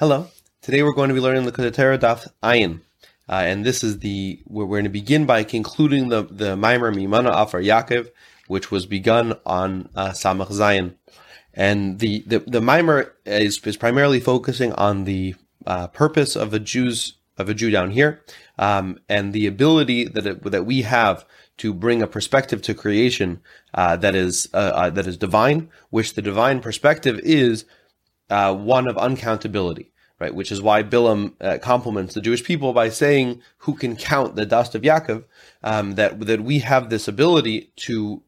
Hello. Today we're going to be learning the Kodetera Daf Ayin. Uh, and this is the, we're, we're going to begin by concluding the, the Maimer Mimana Afar Yaakov, which was begun on uh, Samach Zayin. And the, the, the is, is primarily focusing on the uh, purpose of a Jew's, of a Jew down here, um, and the ability that it, that we have to bring a perspective to creation uh, that is uh, uh, that is divine, which the divine perspective is uh, one of uncountability right? Which is why Bilam uh, compliments the Jewish people by saying, "Who can count the dust of Yaakov?" Um, that that we have this ability to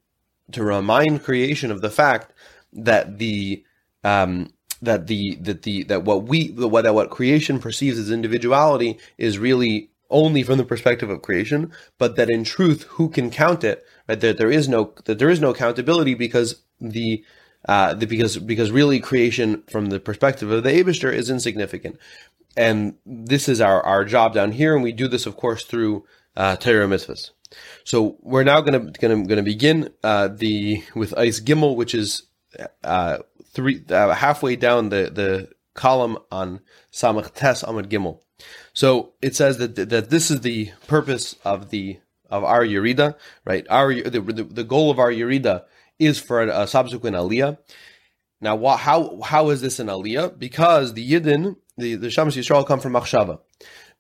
to remind creation of the fact that the um, that the that the that what we what that what creation perceives as individuality is really only from the perspective of creation, but that in truth, who can count it? Right? That there is no that there is no accountability because the uh, because because really creation from the perspective of the Abishter is insignificant, and this is our our job down here, and we do this, of course, through uh, Torah mitzvahs. So we're now going to going to begin uh, the with ice gimel, which is uh, three uh, halfway down the the column on Samach Tes Amud Gimel. So it says that that this is the purpose of the of our Yerida, right? Our the, the, the goal of our Yerida is for a, subsequent aliyah. Now, wh- how how is this an aliyah? Because the Yidden, the the Shams Yisrael, come from Machshava.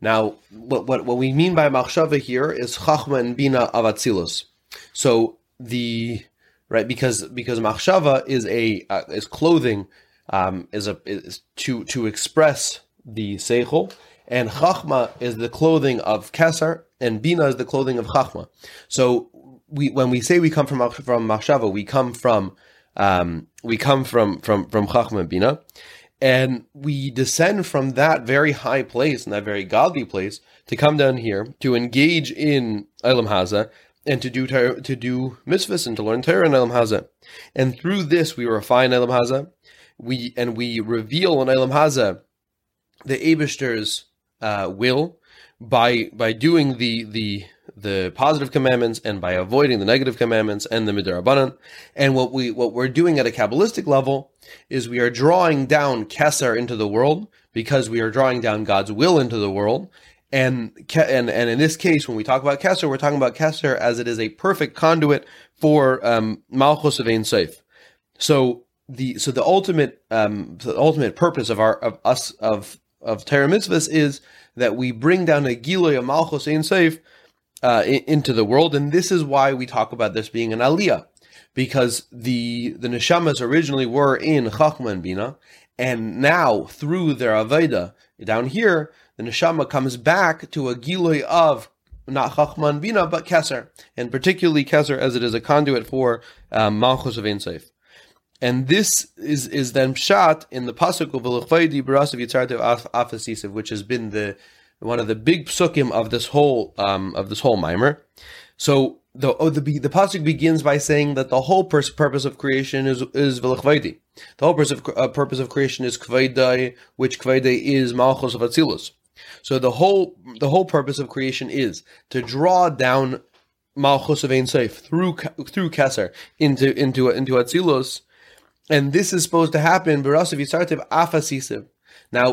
Now, what, what what we mean by Machshava here is Chachma and Bina of Atzilus. So the right because because Machshava is a uh, is clothing um, is a is to to express the Seichel, and Chachma is the clothing of Kesar, and Bina is the clothing of Chachma. So we when we say we come from from machshava, we come from um, we come from from from chachma bina, and we descend from that very high place and that very godly place to come down here to engage in Elam Haza and to do to do mitzvahs and to learn Torah in Elam Haza, and through this we refine Elam Haza, we and we reveal in Elam Haza the Abishter's uh, will by by doing the the the positive commandments and by avoiding the negative commandments and the midirabanan. And what we what we're doing at a kabbalistic level is we are drawing down Kesser into the world because we are drawing down God's will into the world. And and and in this case, when we talk about Kesser, we're talking about Kesser as it is a perfect conduit for um, Malchus of Ein Seif. So the so the ultimate um, the ultimate purpose of our of us of of Torah is that we bring down a Giloy of Malchus Ein Seif uh, into the world, and this is why we talk about this being an aliyah, because the the neshamas originally were in chachma and bina, and now through their aveda down here, the neshama comes back to a giloy of not chachma and bina but keser, and particularly keser as it is a conduit for um, malchus of Ein And this is is then shot in the pasuk of V'lechvaydi barasav yitzartev afasisiv, which has been the one of the big psukim of this whole um, of this whole mimer. So the oh, the the pasuk begins by saying that the whole pers- purpose of creation is is velachvaydi. The whole purpose of, uh, purpose of creation is kvaydai, which kvaydai is malchus of atzilus. So the whole the whole purpose of creation is to draw down malchus of ein through through keser into into into atzilus, and this is supposed to happen. Now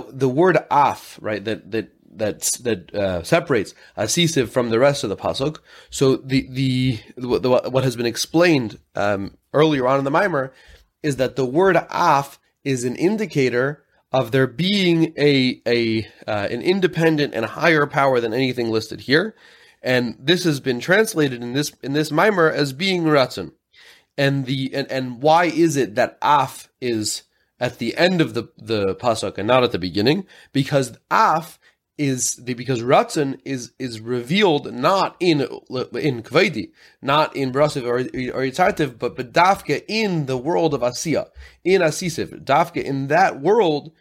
the word af, right, that that that that uh, separates Asisiv from the rest of the pasuk. So the the, the what has been explained um, earlier on in the mimer is that the word af is an indicator of there being a a uh, an independent and higher power than anything listed here, and this has been translated in this in this mimer as being ratzon. And the and, and why is it that af is at the end of the the pasuk and not at the beginning? Because af is the, because Ratzon is is revealed not in in Kvedi, not in Brasiv or, or but but Dafka in the world of Asiya, in Asisiv, Dafka in that world,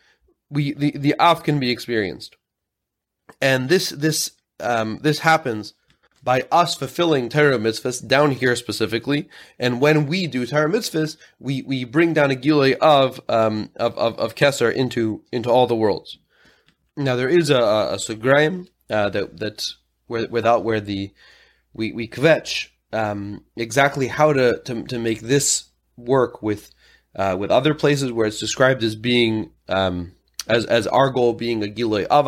we the, the Av can be experienced, and this this um, this happens by us fulfilling Torah mitzvahs down here specifically, and when we do Torah mitzvahs, we we bring down a gilei of um of of, of Kesser into into all the worlds. Now there is a, a, sugraim uh, that that's where, without where the we we kvetch um, exactly how to, to to make this work with uh, with other places where it's described as being um, as as our goal being a giloi of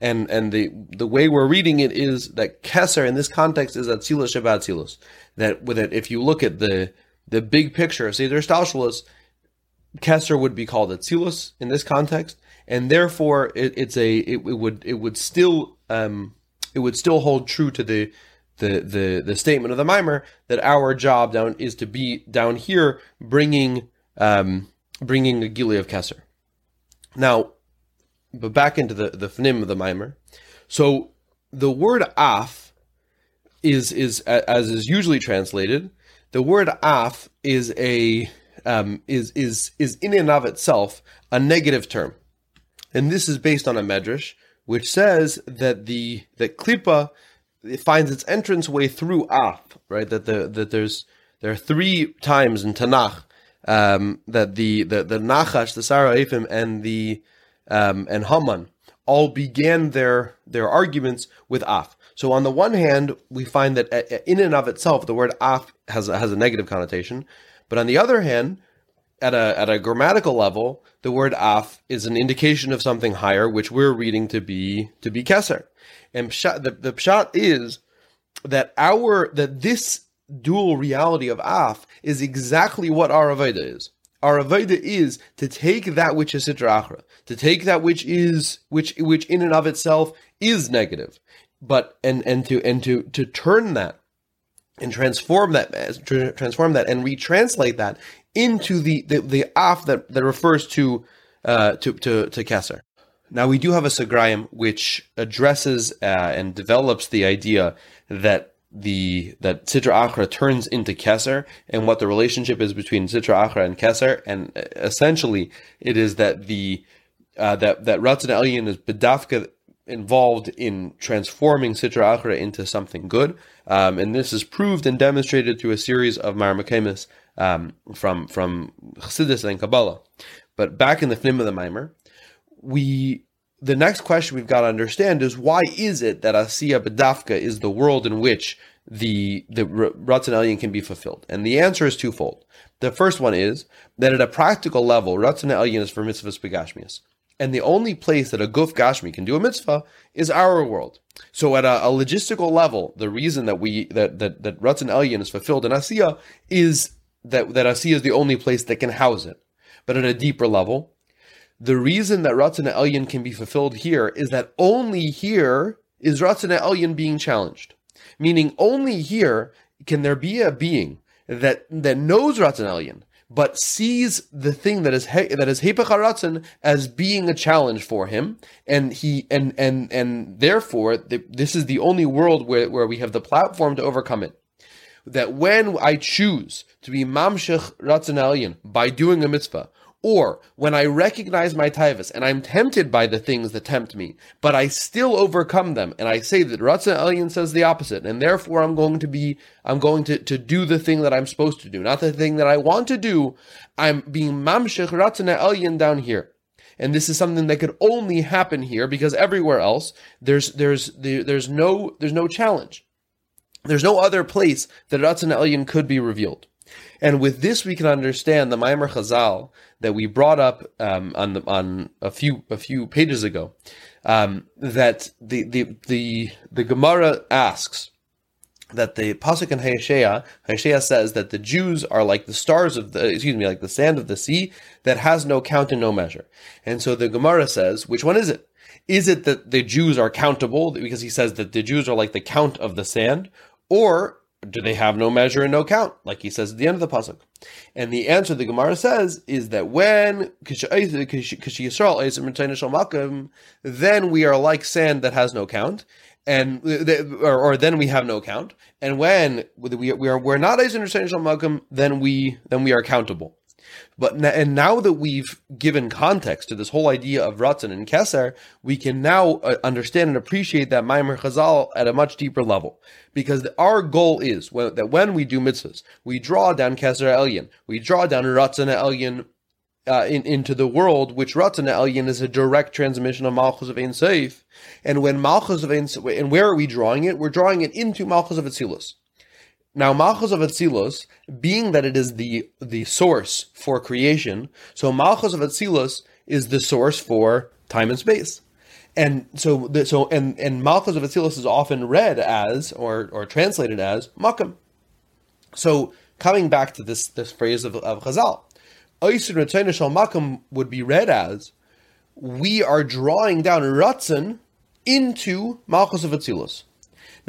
and and the the way we're reading it is that Keser in this context is Atzilus Atzilus. That with it, if you look at the the big picture, say there's Stalshalas, Keser would be called Atzilus in this context, and therefore it, it's a it, it, would it would still um it would still hold true to the the the the statement of the mimer that our job down is to be down here bringing um bringing a gili of Keser. Now, but back into the the fnim of the mimer. So the word af is is as is usually translated. The word af is a um, is is is in and of itself a negative term, and this is based on a medrash which says that the that klipa it finds its entrance way through af, right? That the that there's there are three times in Tanakh um, that the the the Nachash, the Sarah and the um, and Haman all began their their arguments with af. So on the one hand, we find that uh, in and of itself, the word af has a, has a negative connotation, but on the other hand, at a at a grammatical level, the word af is an indication of something higher, which we're reading to be to be keser. And pshat, the the pshat is that our that this dual reality of af is exactly what our avodah is. Our avodah is to take that which is sitra achra, to take that which is which which in and of itself is negative, but and and to and to to turn that and transform that transform that and retranslate that into the the, the af that, that refers to uh, to to to keser. Now we do have a sagrayim which addresses uh, and develops the idea that the that Sitra Achra turns into Keser and what the relationship is between Sitra Achra and Keser, and uh, essentially it is that the uh, that that Ratzon Elyon is bedafka involved in transforming Sitra Achra into something good, um, and this is proved and demonstrated through a series of Maramakemis um, from from Chassidus and Kabbalah. But back in the Fnim of the Mimer, we the next question we've got to understand is why is it that Asiya Bedafka is the world in which the the Ratzon Elyon can be fulfilled? And the answer is twofold. The first one is that at a practical level, Ratzon Elyon is for mitzvahs begashmias. And the only place that a guf gashmi can do a mitzvah is our world. So at a, a logistical level, the reason that we that that that Ratzon Elyon is fulfilled in Asiya is that that Asiya is the only place that can house it. But at a deeper level, the reason that Ratzon Elyon can be fulfilled here is that only here is Ratzon Elyon being challenged. Meaning only here can there be a being that, that knows Ratzon Elyon, but sees the thing that is he, that is Hepech as being a challenge for him, and he and and and therefore the, this is the only world where, where we have the platform to overcome it. That when I choose to be Mamshech Ratzon by doing a mitzvah, or when I recognize my taivas and I'm tempted by the things that tempt me, but I still overcome them, and I say that Ratzon Elyon says the opposite, and therefore I'm going to be, I'm going to, to do the thing that I'm supposed to do, not the thing that I want to do. I'm being mamshech Ratzon Elyon down here. And this is something that could only happen here because everywhere else there's there's there's no there's no challenge. There's no other place that Ratzon Elyon could be revealed. And with this, we can understand the Maimer Chazal that we brought up um, on the, on a few a few pages ago. Um, that the the the the Gemara asks that the pasuk in Hayashea, Hayashea says that the Jews are like the stars of the excuse me, like the sand of the sea that has no count and no measure. And so the Gemara says, which one is it? Is it that the Jews are countable because he says that the Jews are like the count of the sand, or do they have no measure and no count, like he says at the end of the pasuk? And the answer the Gemara says is that when then we are like sand that has no count, and or, or then we have no count. And when we, we are we're not then we then we are countable. But and now that we've given context to this whole idea of Ratzon and Keser, we can now uh, understand and appreciate that Maimer Chazal at a much deeper level. Because our goal is when, that when we do mitzvahs, we draw down Keser Elyon, we draw down Ratzon Elyon uh, in, into the world, which Ratzon Elyon is a direct transmission of Malchus of Ein Seif. And when Malchus of Ein and where are we drawing it? We're drawing it into Malchus of Atzilus. Now, Malchus of Atzilus, being that it is the, the source for creation, so Malchus of Atzilus is the source for time and space. And so, the, so and and Malchus of Atzilus is often read as or or translated as Makam. So coming back to this this phrase of, of Chazal, Makam would be read as we are drawing down Ratzin into Malchus of Atzilus.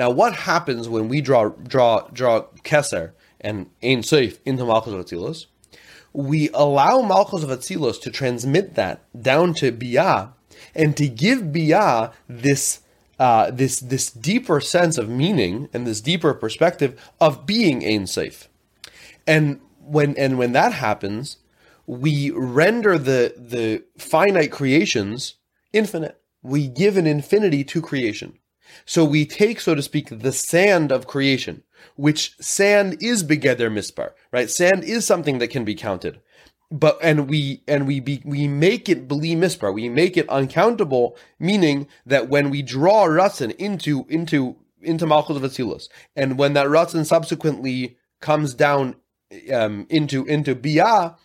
Now, what happens when we draw draw draw Keser and Ein Seif into Malchus of Atzilus? We allow Malchus of Atzilus to transmit that down to Biyah and to give Biyah this uh, this this deeper sense of meaning and this deeper perspective of being Ein Seif. And when and when that happens, we render the the finite creations infinite. We give an infinity to creation. So we take, so to speak, the sand of creation, which sand is begeder mispar, right? Sand is something that can be counted. But and we and we be, we make it beli mispar, we make it uncountable, meaning that when we draw ratzin into into into malchus of Atzilus, and when that ratzin subsequently comes down um, into into biyah,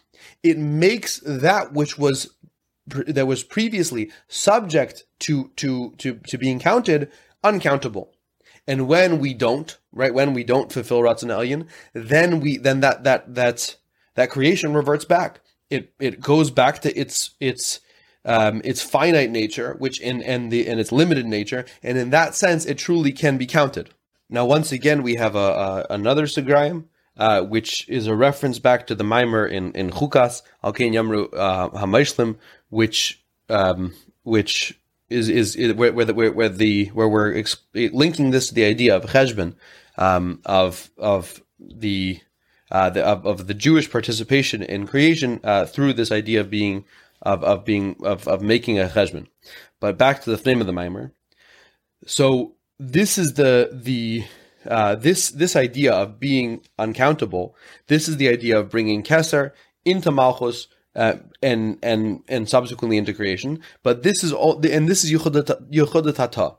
it makes that which was that was previously subject to to to to being counted uncountable. And when we don't, right, when we don't fulfill Ratzon Elyon, then we then that that that that creation reverts back. It it goes back to its its um, its finite nature, which in and the and its limited nature, and in that sense, it truly can be counted. Now, once again, we have a, a another Sigrayim, uh, which is a reference back to the mimer in in Chukas Al Yamru uh, Hamaishlim, which um, which is is, is where, where, the, where, where the where we're linking this to the idea of cheshbon um, of of the, uh, the of, of, the Jewish participation in creation uh, through this idea of being of, of being of, of making a cheshbon. But back to the name of the mimer. So this is the the uh, this this idea of being uncountable. This is the idea of bringing Keser into Malchus uh, and and and subsequently into creation. But this is all, and this is yuchodatata,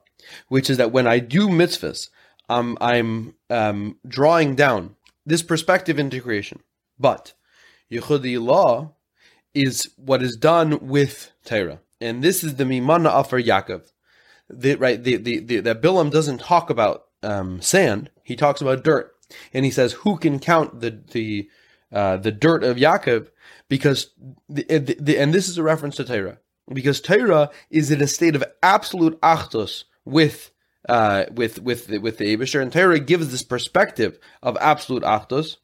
which is that when I do mitzvahs, um, I'm um, drawing down this perspective into creation. But yichudi law is what is done with Torah, and this is the mimana offer Yaakov. The, right, the, the, the, that Bilam doesn't talk about um, sand; he talks about dirt, and he says, "Who can count the the uh, the dirt of Yaakov?" Because the, the, and this is a reference to Torah because Torah is in a state of absolute achtos with uh, with with with the Abishter, and Torah gives this perspective of absolute achtos.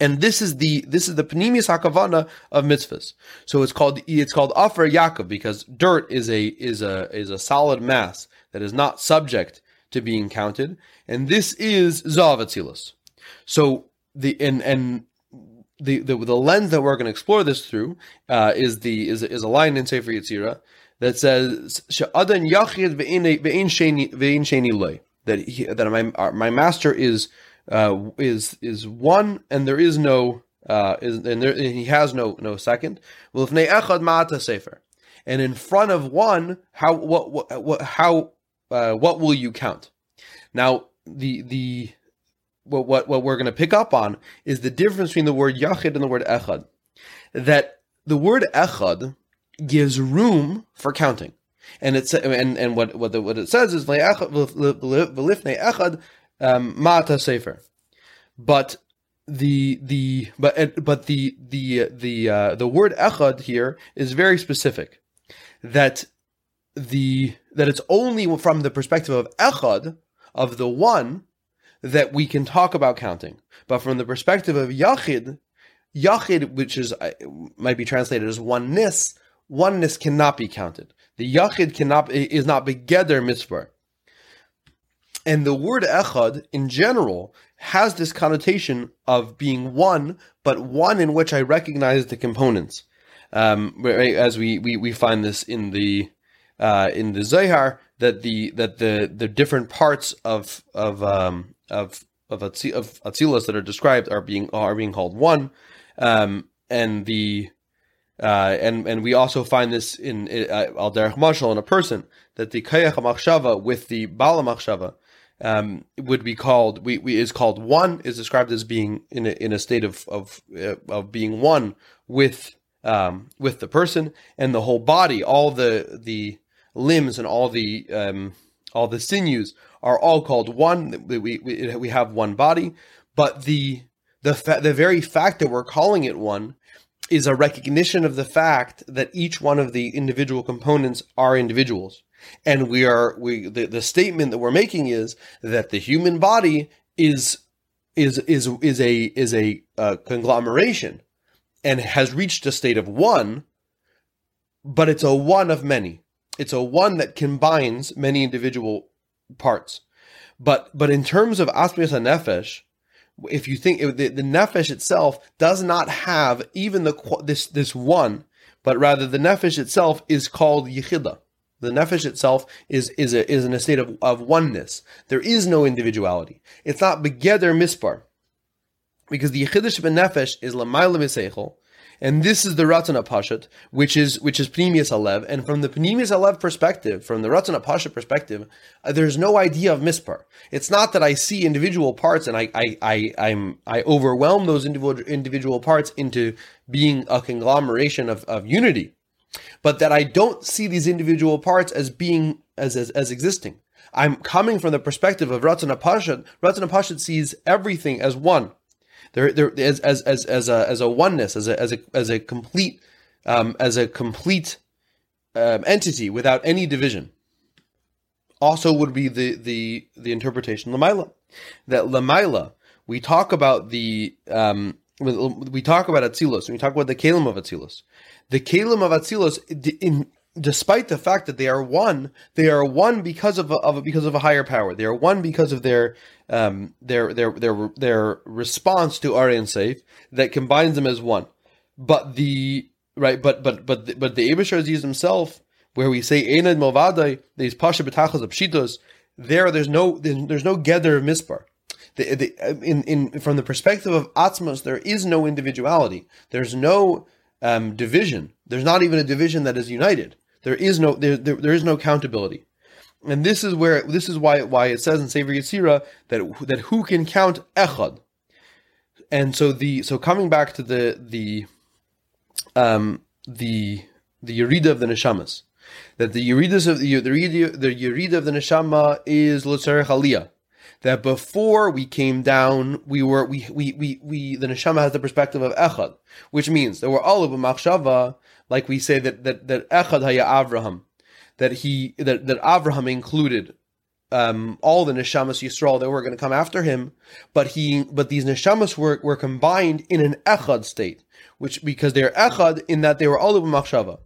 And this is the this is the panemius hakavana of mitzvahs. So it's called it's called afer Yaakov because dirt is a is a is a solid mass that is not subject to being counted, and this is zav So the and and the, the, the lens that we're going to explore this through uh, is the is, is a line in Sefer Yetzirah that says that he, that my uh, my master is uh, is is one and there is no uh, is and, there, and he has no no second. Well, if echad ma'ata sefer, and in front of one, how what what, what how uh, what will you count? Now the the what what, what we're going to pick up on is the difference between the word yachid and the word echad. That the word echad gives room for counting, and it's and and what what, the, what it says is v'lifnei echad um, ma'ata sefer, but the the but but the the the uh, the word echad here is very specific. That the that it's only from the perspective of echad of the one that we can talk about counting. But from the perspective of Yachid, Yachid, which is uh, might be translated as oneness, oneness cannot be counted. The Yachid cannot is not begeder mitzvah. And the word echad in general has this connotation of being one, but one in which I recognize the components. Um, as we, we, we find this in the uh, in the Zohar that the that the the different parts of of um, of of, of Atzilus that are described are being are being called one, um, and the uh, and and we also find this in uh, al derech mashal in a person that the kayach machshava with the bala machshava um, would be called we, we is called one is described as being in a, in a state of of uh, of being one with um, with the person, and the whole body, all the the limbs and all the um, all the sinews are all called one. We, we, we have one body, but the the fa- the very fact that we're calling it one is a recognition of the fact that each one of the individual components are individuals. And we are we the, the statement that we're making is that the human body is is is is a is a uh, conglomeration and has reached a state of one, but it's a one of many. It's a one that combines many individual parts. But but in terms of asmias nefesh, if you think the, the nefesh itself does not have even the this this one, but rather the nefesh itself is called yichida. The nefesh itself is is a, is in a state of, of oneness. There is no individuality. It's not begeder mispar, because the yichidish nefesh is lamayla miseichel, and this is the Ratzon Pashat, which is which is Pnimius Alev. And from the Pnimius Alev perspective, from the Ratzon Pashat perspective, uh, there's no idea of mispar. It's not that I see individual parts and I I, I I'm I overwhelm those individual individual parts into being a conglomeration of, of unity, but that I don't see these individual parts as being as as, as existing. I'm coming from the perspective of Ratzon Pashat. Ratzon Pashat sees everything as one. There, there as as as as a as a oneness, as a as a as a complete um, as a complete um, entity without any division. Also, would be the the the interpretation lamaila that lamaila we talk about the um, we talk about Atzilus, we talk about the Kalim of Atzilus. The Kalim of Atzilus, in despite the fact that they are one, they are one because of a, of a, because of a higher power. They are one because of their um, their their their their response to Aryan Safe that combines them as one. But the right, but but but the, but the Abishter himself, where we say Einad Movadai, these Pasha Betachas of Pshitos, there there's no there's, no gather of Mispar. The, the, in, in from the perspective of Atzmos, there is no individuality. There's no um, division. There's not even a division that is united. There is no there, there, there is no accountability. And this is where this is why why it says in Sefer Yetzira that that who can count echad. And so the so coming back to the the um the the Yerida of the Neshamas, that the Yeridas of the the Yerida, the Yerida of the Neshama is Lotzerech Aliyah. That before we came down, we were we we we, we the Neshama has the perspective of Echad, which means that we're all of a machshava, like we say that that that Echad Haya Avraham, that he that that Avraham included um, all the neshamas Yisrael that were going to come after him, but he but these neshamas were, were combined in an echad state, which because they're echad in that they were all of machshava,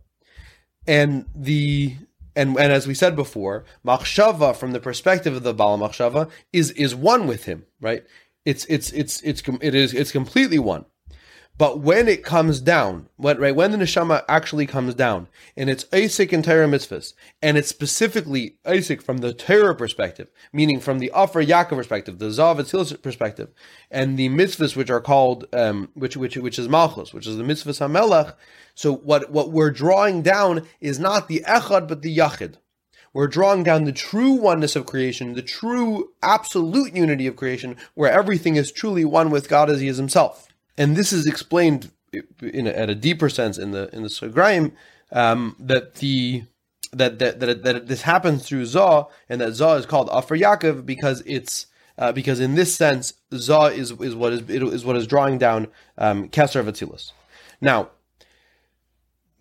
and the and and as we said before, machshava from the perspective of the Baal machshava is is one with him, right? It's it's it's it's it is it's completely one. But when it comes down, when, right, when the neshama actually comes down, and it's Isaac and Torah mitzvahs, and it's specifically Isaac from the Torah perspective, meaning from the Afar Yaakov perspective, the Zav perspective, and the mitzvahs which are called, um, which which which is Malchus, which is the mitzvahs Hamelach. So what what we're drawing down is not the Echad but the Yachid. We're drawing down the true oneness of creation, the true absolute unity of creation, where everything is truly one with God as He is Himself and this is explained in a, at a deeper sense in the in the Sograim um, that the that that, that that this happens through Zah and that Zah is called Afar Yaakov because it's uh, because in this sense Zah is is what is is what is drawing down um, Kesser Vatilus. Now,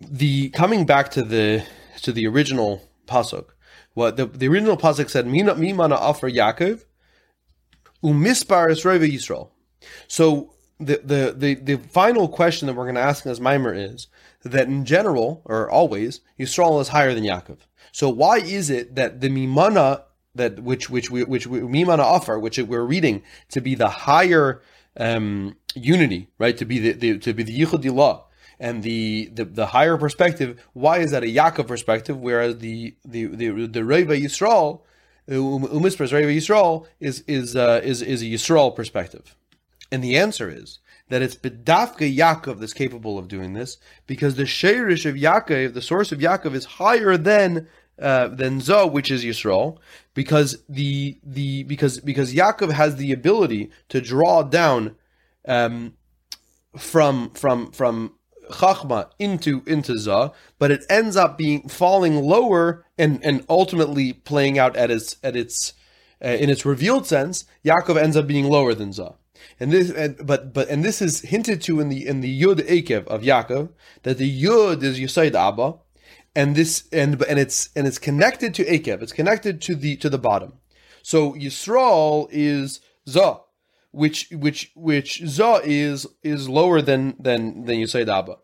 the coming back to the to the original pasuk, what the, the original pasuk said, "Mina mimana Afar Yaakov, umispar Yisrael." So the, the, the, the final question that we're going to ask this mimer is that in general, or always, Yisrael is higher than Yaakov. So why is it that the Mimana that which which we which we, Mimana offer, which we're reading to be the higher um, unity, right? To be the, the to be the Yichud and the, the the higher perspective. Why is that a Yaakov perspective, whereas the the the, the Reva Yisrael, Umispers Reva Yisrael is is uh, is is a Yisrael perspective. And the answer is that it's Bedafka Yaakov that's capable of doing this because the Sheirish of Yaakov, the source of Yaakov, is higher than uh, than Zoh, which is Yisrael, because the the because because Yaakov has the ability to draw down um, from from from chachma into into za, but it ends up being falling lower and and ultimately playing out at its at its uh, in its revealed sense. Yaakov ends up being lower than za. And this, and, but but and this is hinted to in the in the Yud Akev of Yaakov that the Yud is Yisaid Abba, and this and and it's and it's connected to Akev. It's connected to the to the bottom. So Yisrael is Za, which which which Za is is lower than than than Yisaid Abba.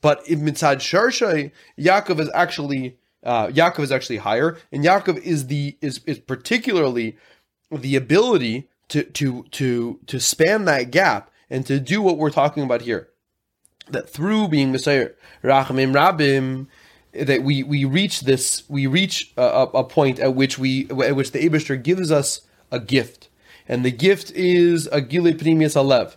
But in Mitzad Sharshay, Yaakov is actually uh, Yaakov is actually higher, and Yaakov is the is is particularly the ability to to to to span that gap and to do what we're talking about here. That through being Messiah Rachamim Rabim, that we we reach this we reach a, a point at which we at which the Abishter gives us a gift, and the gift is a Gile Pnimius Alev,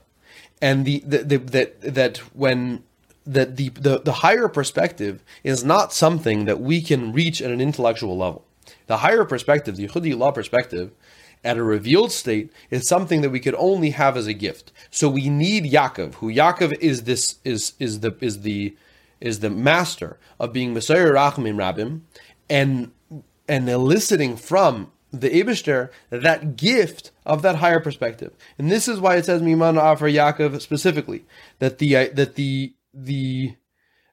and the, the, the that that when that the, the the higher perspective is not something that we can reach at an intellectual level. The higher perspective, the Yehudi law perspective, at a revealed state is something that we could only have as a gift. So we need Yaakov, who Yaakov is this is is the is the is the master of being Messiah Rachmim Rabim, and and eliciting from the Ibishter that gift of that higher perspective. And this is why it says Miman Afar Yaakov specifically that the that the the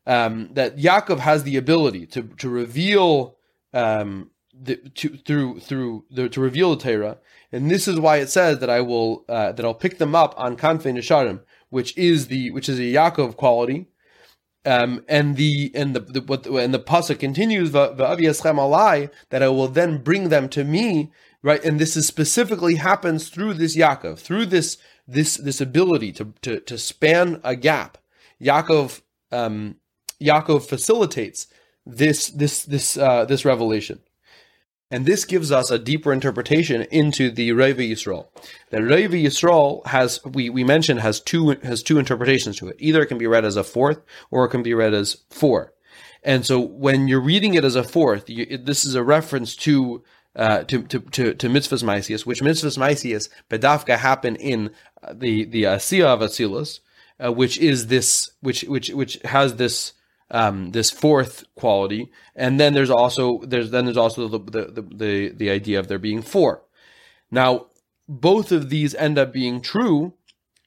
um, that Yaakov has the ability to to reveal um, the, to, through through the, to reveal the Torah, and this is why it says that I will uh, that I'll pick them up on Kanfei Nesharim, which is the which is a Yaakov quality, um, and the and the, the what and the pasuk continues alai that I will then bring them to me, right? And this is specifically happens through this Yaakov, through this this this ability to to to span a gap. Yaakov um, Yaakov facilitates this this this uh, this revelation. And this gives us a deeper interpretation into the Reva Yisrael. The Reva Yisrael has, we, we mentioned, has two, has two interpretations to it. Either it can be read as a fourth or it can be read as four. And so when you're reading it as a fourth, you, it, this is a reference to, uh, to, to, to, to mitzvahs maisius, which mitzvahs maisius, bedafka happen in the, the Asiya of Atzilus, uh, which is this, which, which, which has this, um, this fourth quality, and then there's also there's then there's also the the the, the idea of there being four. Now, both of these end up being true,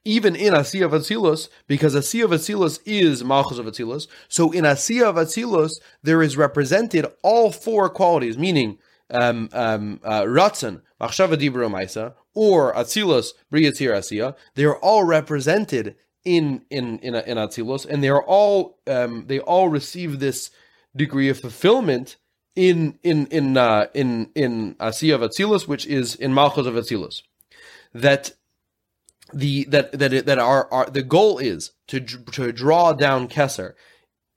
even in Asiya of Atzilus, because Asiya of Atzilus is Malchus of Atzilus. So in Asiya of Atzilus, there is represented all four qualities, meaning um, um, uh, Ratzon, Machshava Dibra or Atzilus, Briyatzir Asiya. They are all represented in in in in Atzilus, and they are all um, they all receive this degree of fulfillment in in in uh, in in Asiya of Atzilus, which is in Malchus of Atzilus. That the that that that our, our the goal is to to draw down Kesser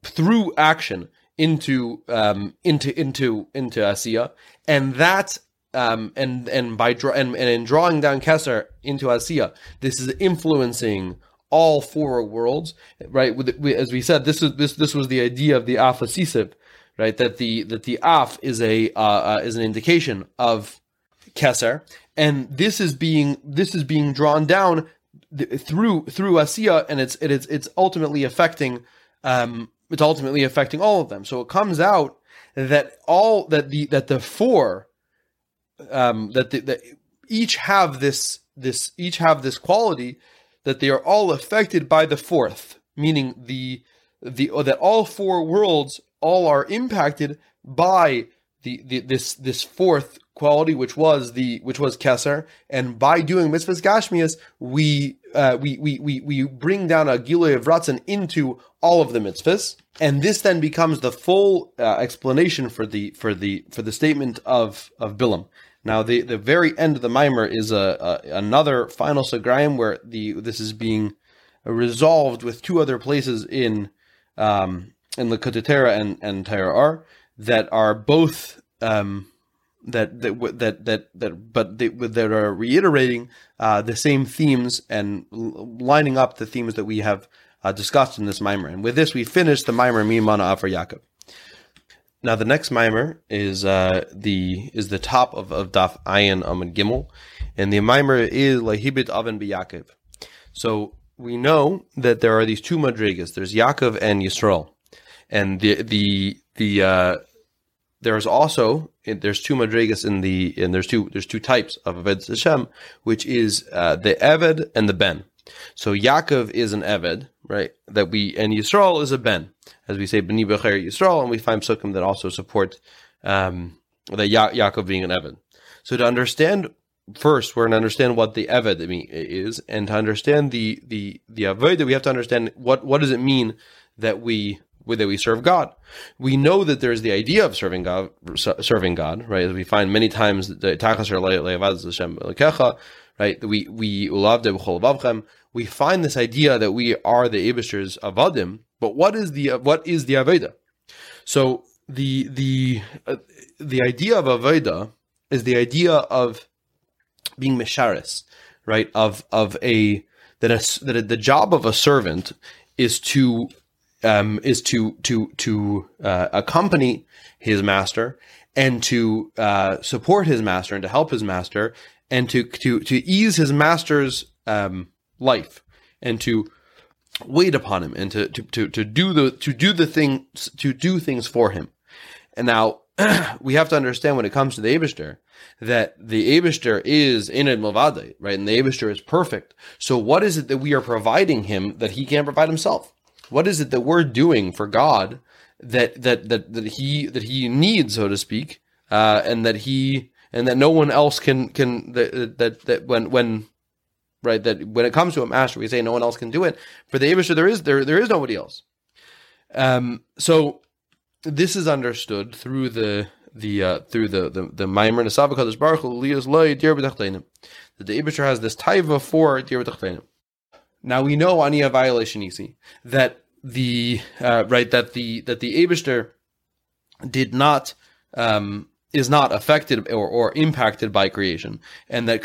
through action into um into into into Asiya, and that um, and and by draw and, and in drawing down Kesser into Asiya, this is influencing all four worlds, right? As we said, this is this this was the idea of the afasisiv, right? That the that the af is a uh, uh, is an indication of keser, and this is being this is being drawn down through through asiya, and it's it is it's ultimately affecting um, it's ultimately affecting all of them. So it comes out that all that the that the four um, that the, that each have this this each have this quality that they are all affected by the fourth, meaning the the that all four worlds all are impacted by the, the this this fourth quality, which was the which was Kesser, and by doing mitzvahs gashmias, we uh, we, we we we bring down a gilui of ratzon into all of the mitzvahs, and this then becomes the full uh, explanation for the for the for the statement of of Bilam. Now, the, the very end of the mimer is a, a another final sagrayim where the this is being resolved with two other places in um, in the Kotetera and and Tyra that are both um, that that that that that but they, that are reiterating uh, the same themes and lining up the themes that we have uh, discussed in this mimer. And with this, we finish the mimer Mimana Afar Yaakov. Now the next mimer is uh, the is the top of, of Daf Ayin Amid Gimel, and the mimer is Lahibit Aven B'Yaakov. So we know that there are these two madrigas. There's Yaakov and Yisrael, and the the the uh, there's also there's two madrigas in the and there's two there's two types of Aved Hashem, which is uh, the Eved and the Ben. So Yaakov is an Eved, right? That we and Yisrael is a Ben, as we say B'ni Becher Yisrael, and we find Sukkim that also support um, the ya- Yaakov being an Eved. So to understand first, we're going to understand what the Eved is, and to understand the the the Avodah, we have to understand what what does it mean that we that we serve God. We know that there's the idea of serving God, serving God, right? We find many times the right? We we we find this idea that we are the Abishers of Adim, but what is the what is the Aveda? So the the uh, the idea of Aveda is the idea of being misharis, right? Of of a that a, that a, the job of a servant is to um, is to to to uh, accompany his master and to uh, support his master and to help his master and to to to ease his master's um, life and to wait upon him and to, to to to do the to do the thing to do things for him. And now we have to understand when it comes to the Abishter that the Abishter is in it right? And the Abishter is perfect. So what is it that we are providing him that he can't provide himself? What is it that we're doing for God that that that that he that he needs, so to speak, uh, and that he and that no one else can can that that, that when when right that when it comes to a master, we say no one else can do it. For the Abishter, there is there there is nobody else. Um, so this is understood through the the uh, through the the the Maimer Nesavakadosh Baruch Hu Liyas Loy Dir That the Abishter has this taiva for Dir Now we know Ania violation easy that the uh, right that the that the Abishter did not um, is not affected or, or impacted by creation, and that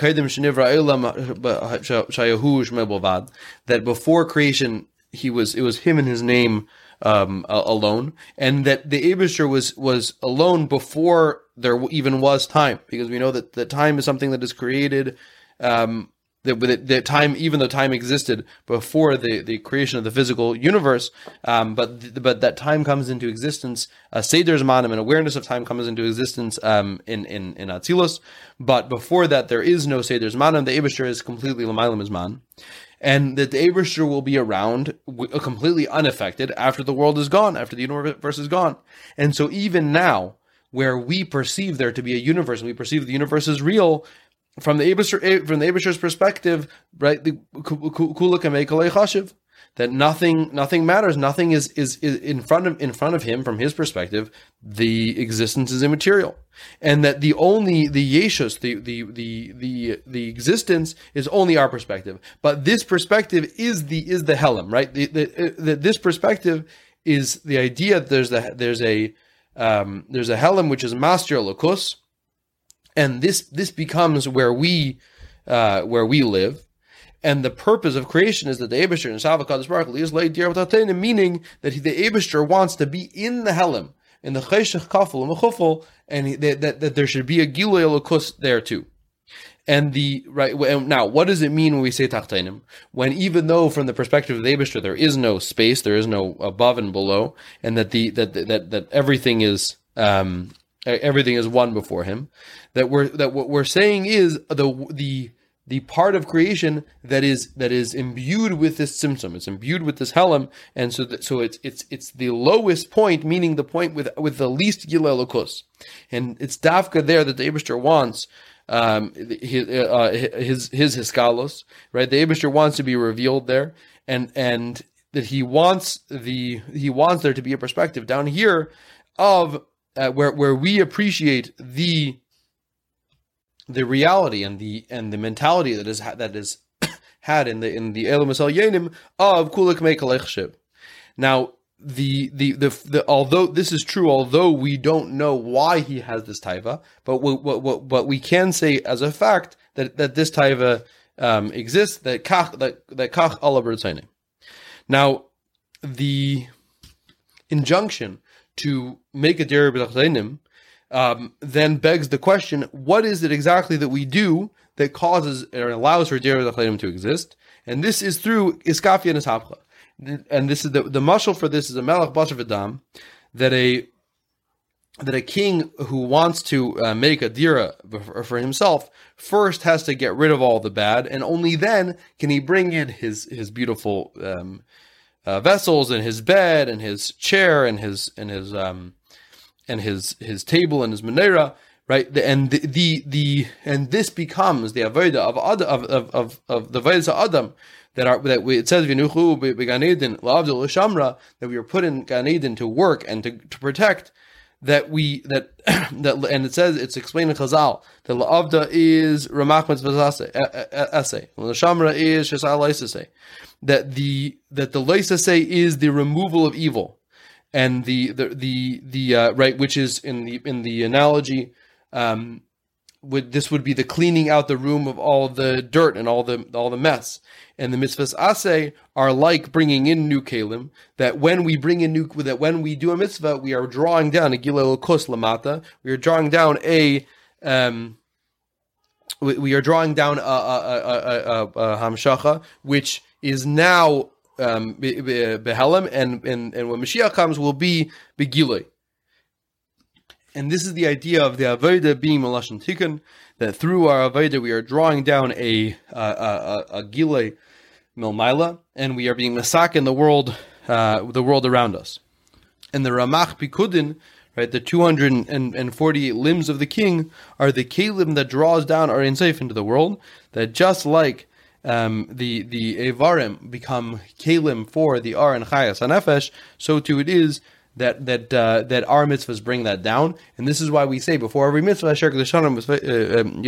that before creation he was it was him and his name um, alone, and that the Abishter was was alone before there even was time, because we know that that time is something that is created um, that with the time, even though time existed before the, the creation of the physical universe, um, but but that time comes into existence. Uh, Seder's manim, an awareness of time comes into existence um, in in in Atzilus. But before that, there is no Seder's manim. The Abishter is completely Lamailam man, and that the Abishter will be around w- completely unaffected after the world is gone, after the universe is gone. And so even now, where we perceive there to be a universe and we perceive the universe is real, from the Abishter, eh, from the Abishter's perspective, right? The kula that nothing nothing matters. Nothing is, is is in front of in front of him from his perspective. The existence is immaterial, and that the only the yeshus the the the the the existence is only our perspective. But this perspective is the is the helam, right? The, the, uh, the this perspective is the idea. That there's a there's a um, there's a helam which is master lokus and this this becomes where we uh, where we live. And the purpose of creation is that the Abishter and Savakadosh Baruch is laid dear meaning that the Abishter wants to be in the Helim, in the Cheshach Kafel and Mechufel, and that, that, that there should be a Gilui Elokus there too. And the right now, what does it mean when we say Tachtainim? When even though from the perspective of the Abishter there is no space, there is no above and below, and that the that that that everything is um, everything is one before him. That we're that what we're saying is the the the part of creation that is that is imbued with this symptom. It's imbued with this helam, and so that, so it's it's it's the lowest point, meaning the point with with the least gilelukus, and it's dafka there that the Abishter wants. Um, his, uh, his his hiskalos, right? The Abishter wants to be revealed there, and and that he wants the he wants there to be a perspective down here of uh, where where we appreciate the the reality and the and the mentality that is that is had in the in the Elam Yenim of Kulik Mekalechshib. Now the, the the the although this is true, although we don't know why he has this taiva, but what what what we can say as a fact that that this taiva um, exists that kach that that kach Allah Now the injunction to make a derib um, then begs the question: What is it exactly that we do that causes or allows for derib to exist? and this is through iskafia neshapcha. And this is the the muscle for this is a melech basar v'dam, that a that a king who wants to uh, make a dira for, for, himself first has to get rid of all the bad, and only then can he bring in his his beautiful um, uh, vessels and his bed and his chair and his and his um, and his his table and his menorah, right? And the, the the and this becomes the avodah of of of of, of the avodah Adam that are that we, it says v'nuchu beganedin la'avdul shamra that we are put in ganedin to work and to, to protect that we that that and it says it's explained in Chazal that la'avda is ramach mitzvah essay, and the shamra is shesal that the that the say is the removal of evil, and the the the the uh, right which is in the in the analogy. Um, would this would be the cleaning out the room of all the dirt and all the all the mess. And the mitzvahs asay are like bringing in new kalim. That when we bring in new, that when we do a mitzvah, we are drawing down a gilel kos lamata. We are drawing down a, um, we, we are drawing down a, a, a, a, hamshacha, which is now um, behelim, and, and and when Mashiach comes, will be begilei. And this is the idea of the Avodah being Malashon Tikkun, that through our Avodah we are drawing down a, a, a, a Gile Milmaila, and we are being Masak in the world, uh, the world around us. And the Ramach Pikudin, right, the 248 limbs of the king are the Kalim that draws down our Insaif into the world, that just like um, the the Evarim become Kalim for the Ar and Chayas Hanefesh, so too it is that that uh, that our mitzvahs bring that down, and this is why we say before every mitzvah, uh, um,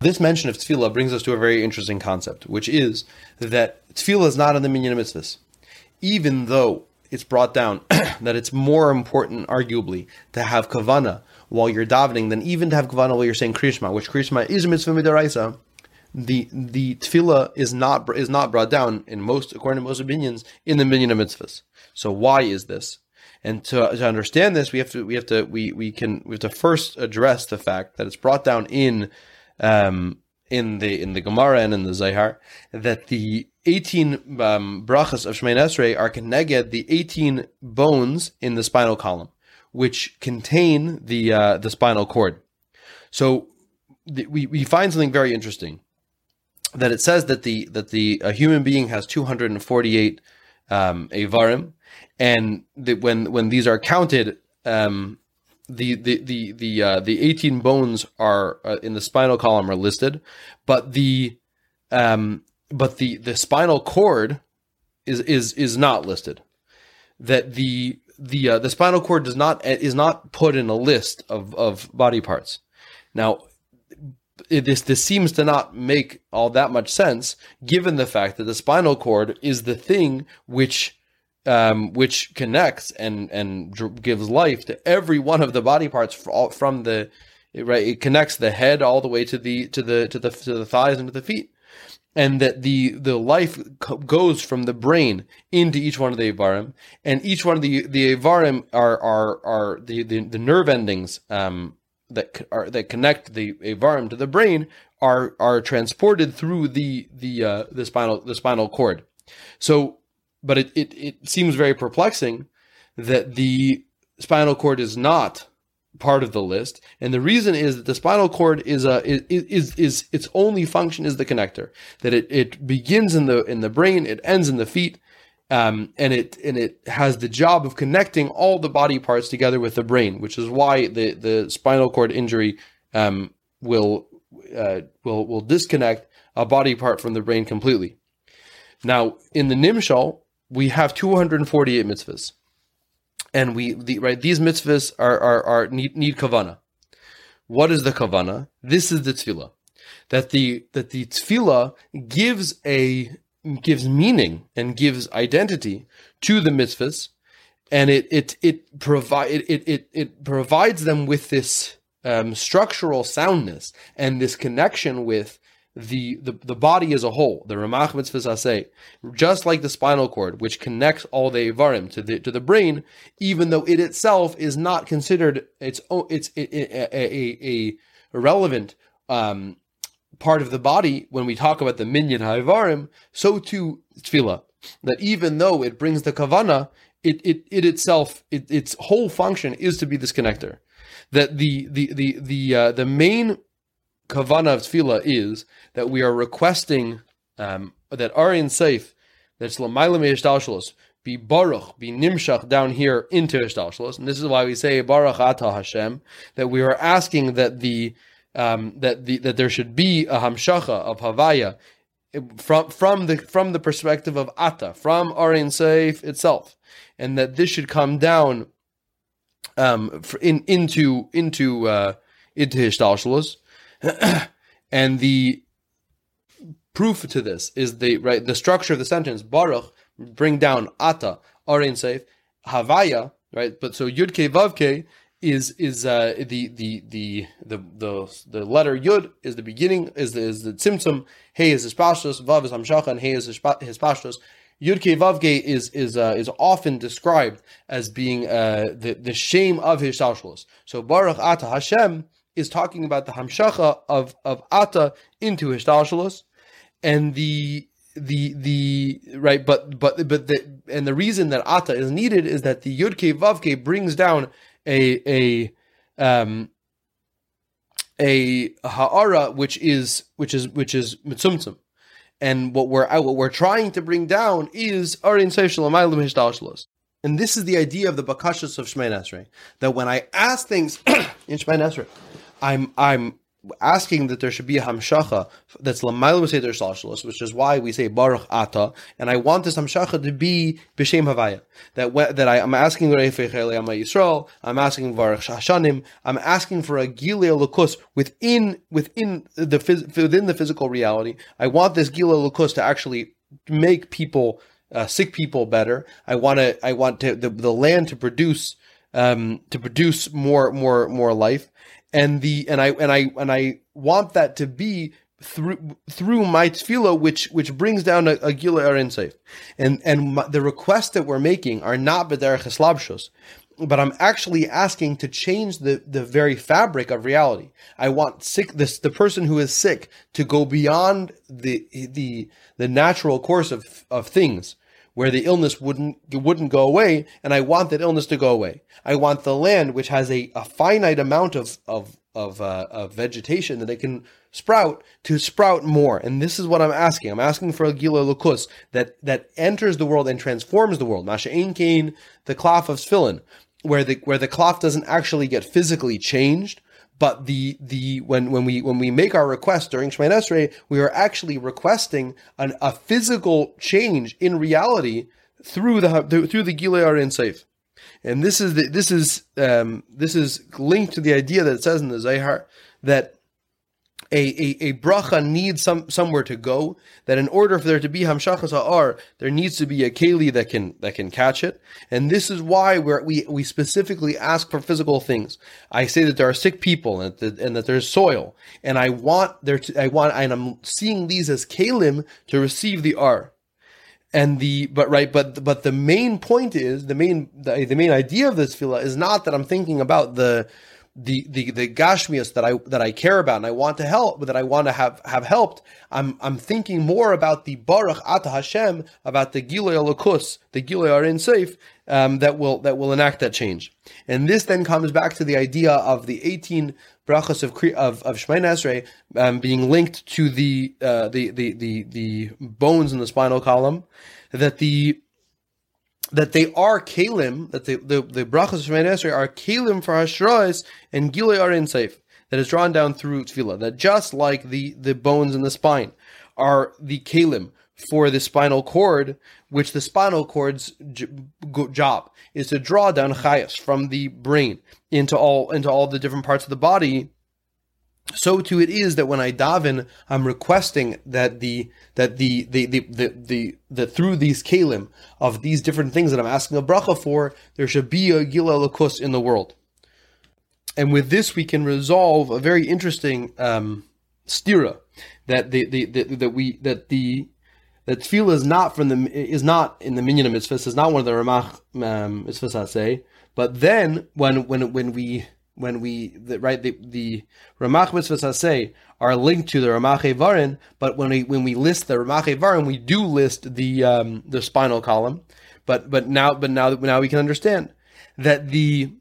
This mention of tefillah brings us to a very interesting concept, which is that tefillah is not in the minyan mitzvahs, even though it's brought down that it's more important, arguably, to have kavana while you're davening than even to have kavana while you're saying krishma, which krishma is a mitzvah midaraisa the the tefillah is not is not brought down in most according to most opinions in the minyan mitzvahs. So why is this? And to, to understand this, we have to we have to we we can we have to first address the fact that it's brought down in um, in the in the Gemara and in the Zohar that the 18 um, brachas of Shemoneh Esrei are connected the 18 bones in the spinal column, which contain the uh, the spinal cord. So the, we we find something very interesting that it says that the that the a human being has 248 um, avarim, and that when when these are counted, um, the the the the uh, the 18 bones are uh, in the spinal column are listed, but the um, but the the spinal cord is is is not listed. That the the uh, the spinal cord does not is not put in a list of of body parts. Now, this this seems to not make all that much sense, given the fact that the spinal cord is the thing which um, which connects and and gives life to every one of the body parts from the right. It connects the head all the way to the to the to the to the thighs and to the feet, and that the the life goes from the brain into each one of the avarim, and each one of the the avarim are are are the the, the nerve endings um, that are that connect the avarim to the brain are are transported through the the uh, the spinal the spinal cord. So, but it, it it seems very perplexing that the spinal cord is not part of the list, and the reason is that the spinal cord is a is is, is its only function is the connector. That it it begins in the in the brain, it ends in the feet, um, and it and it has the job of connecting all the body parts together with the brain, which is why the the spinal cord injury um, will uh, will will disconnect a body part from the brain completely. Now, in the Nimshal, we have 248 mitzvahs, and we the, right these mitzvahs are are, are need, need kavana. What is the kavana? This is the tefillah. That the that the tefillah gives a gives meaning and gives identity to the mitzvahs, and it it it provide it it it provides them with this um, structural soundness and this connection with the, the the body as a whole. The Ramach mitzvahs say, just like the spinal cord, which connects all the ivarim to the to the brain, even though it itself is not considered its it's a, a, a, a relevant um, part of the body, when we talk about the minyan haivarim, so too tefillah. That even though it brings the kavana, it it, it itself, it, its whole function is to be this connector. That the the the the uh, the main kavana of tefillah is that we are requesting um, that Aryan Seif, that's Lamaila Me'eshdalshalos, be Baruch, be Nimshach down here into Eshdalshalos. And this is why we say Baruch Ata Hashem, that we are asking that the um, that the that there should be a hamshacha of Havaya from from the from the perspective of Ata, from Aryan Seif itself, and that this should come down um, in into into uh, into Hishdalshalos. and the proof to this is the right the structure of the sentence Baruch bring down Ata Aryan Seif Havaya right. But so Yud Ke Vav Ke is is uh, the, the the the the the letter Yud is the beginning is the is the Tzimtzum Hey is Hispashtos Vav is Hamshacha and Hey is Hispashtos Yud Ke Vav Ke is is uh, is often described as being uh, the the shame of his Hishtalshalos. So Baruch Ata Hashem is talking about the Hamshacha of of Ata into Hishtalshalos, and the the the right but but but the and the reason that ata is needed is that the yud ke vav ke brings down a a um a ha'ara which is which is which is mitzumtzum. And what we're what we're trying to bring down is arin seishalamaylim and this is the idea of the bakashas of Shemay Esrei that when I ask things in Shemay Esrei I'm I'm asking that there should be a hamshacha that's lamayl b'seder shalshalos, which is why we say baruch ata, and I want this hamshacha to be b'shem havaya. That that I, am asking Yisrael, I'm asking baruch shashanim, I'm asking for a gilei lukus within within the within the physical reality. I want this gilei lukus to actually make people uh, sick people better. I want to I want to the, the land to produce um, to produce more more more life and the and I and I and I want that to be through through my tefillah, which which brings down a, a gila erin safe, and and my, the requests that we're making are not b'derech eslabshus, but I'm actually asking to change the the very fabric of reality. I want sick this the person who is sick to go beyond the the the natural course of of things where the illness wouldn't wouldn't go away, and I want that illness to go away. I want the land which has a, a finite amount of of of, uh, of vegetation that it can sprout to sprout more. And this is what I'm asking. I'm asking for a gila lukus that that enters the world and transforms the world. Masha Kain, the cloth of Sphilin, where the where the cloth doesn't actually get physically changed, but the the when when we when we make our request during Shemay Esrei, we are actually requesting an, a physical change in reality through the through the Gilei Arin Seif. And this is the, this is um, this is linked to the idea that it says in the Zohar that a, a, a bracha needs some somewhere to go. That in order for there to be hamshachas ha'ar, there needs to be a keli that can that can catch it. And this is why we we we specifically ask for physical things. I say that there are sick people and that, and that there's soil, and I want there to I want and I'm seeing these as kalim to receive the ar. And the but right but but the main point is the main the, the main idea of this fila is not that I'm thinking about the the the the gashmias that I that I care about and I want to help, that I want to have have helped. I'm I'm thinking more about the baruch ata Hashem, about the gilei alakus, the gilei arin safe um, that will that will enact that change. And this then comes back to the idea of the 18 brachas of of of Shemay Esrei um, being linked to the, uh, the the the the bones in the spinal column, that the that they are kalim, that the, the, brachas Shemay Esrei are kalim for hashrois and gilei are in safe, that is drawn down through tefillah, that just like the, the bones in the spine are the kalim for the spinal cord, which the spinal cord's job is to draw down chayas from the brain into all into all the different parts of the body so too it is that when I daven, I'm requesting that the that the the the the, the, that through these kalim of these different things that I'm asking a bracha for, there should be a gila lakus in the world. And with this, we can resolve a very interesting um, stira that the, the, the that we that the that tefillah is not from the is not in the minyan mitzvahs is not one of the ramach um, mitzvahs I say. But then when when when we when we the, right the the Ramach say are linked to the Ramach Varin, but when we when we list the Ramach Varin, we do list the um, the spinal column. But but now but now now we can understand that the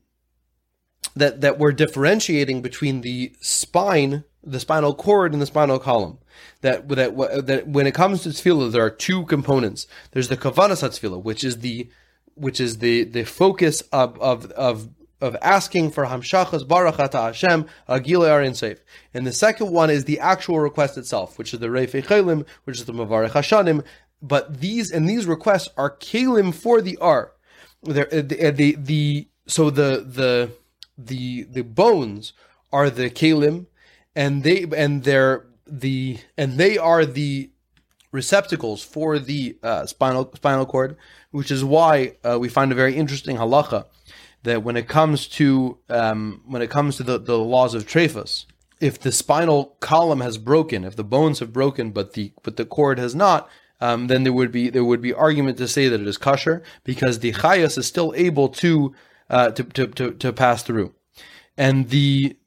that that we're differentiating between the spine, the spinal cord, and the spinal column. That that that when it comes to tefillah, there are two components. There's the kavanas tefillah, which is the which is the the focus of of of of asking for Hamshachas Barachata Hashem Agila Arin Seif. And the second one is the actual request itself, which is the Reifei Chelim, which is the Mavarech Hashanim. But these and these requests are Kalim for the R. The, the, the, the so the the the the bones are the Kalim, and they and they're the and they are the receptacles for the uh, spinal spinal cord, which is why uh, we find a very interesting halacha that when it comes to um, when it comes to the, the laws of trephus, if the spinal column has broken, if the bones have broken, but the but the cord has not, um, then there would be there would be argument to say that it is kosher because the chayas is still able to, uh, to, to, to to pass through, and the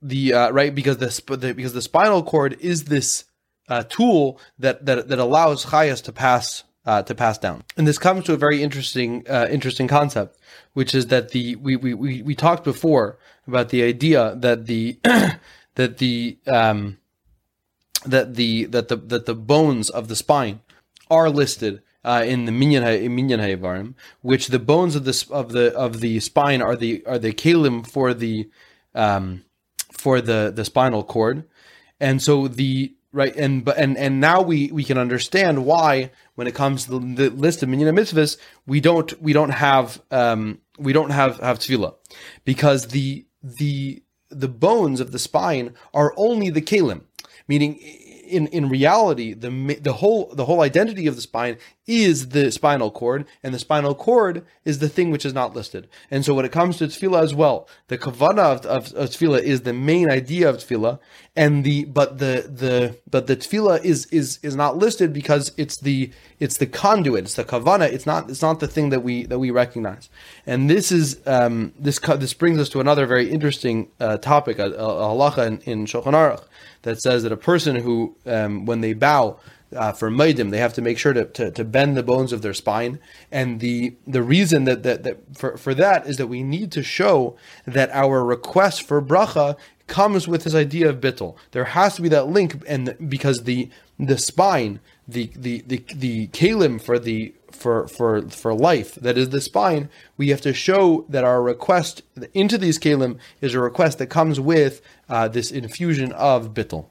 the uh, right because the, the, because the spinal cord is this uh, tool that that that allows chayas to pass uh, to pass down. And this comes to a very interesting uh, interesting concept, which is that the we, we, we, we talked before about the idea that the that the um, that the that the that the bones of the spine are listed uh, in the minyan minyan ha'ivarim, which the bones of the of the of the spine are the are the kalim for the um, for the the spinal cord, and so the right and but and and now we we can understand why when it comes to the, the list of minyan mitzvahs we don't we don't have um we don't have have tefillah. Because the the the bones of the spine are only the kalim. Meaning in in reality, the the whole the whole identity of the spine is the spinal cord, and the spinal cord is the thing which is not listed. And so, when it comes to tefillah as well, the kavana of, of, of tefillah is the main idea of tefillah, and the but the the but the tefillah is is is not listed because it's the it's the conduit, it's the kavana. It's not it's not the thing that we that we recognize. And this is um, this this brings us to another very interesting uh, topic, a, a, a halacha in, in Shulchan Aruch that says that a person who, um, when they bow uh, for maidim, they have to make sure to, to, to, bend the bones of their spine. And the the reason that, that, that for, for that is that we need to show that our request for bracha comes with this idea of bittel. There has to be that link, and because the the spine, the the the, the kalim for the for for for life that is the spine, we have to show that our request into these kalim is a request that comes with uh, this infusion of bittel.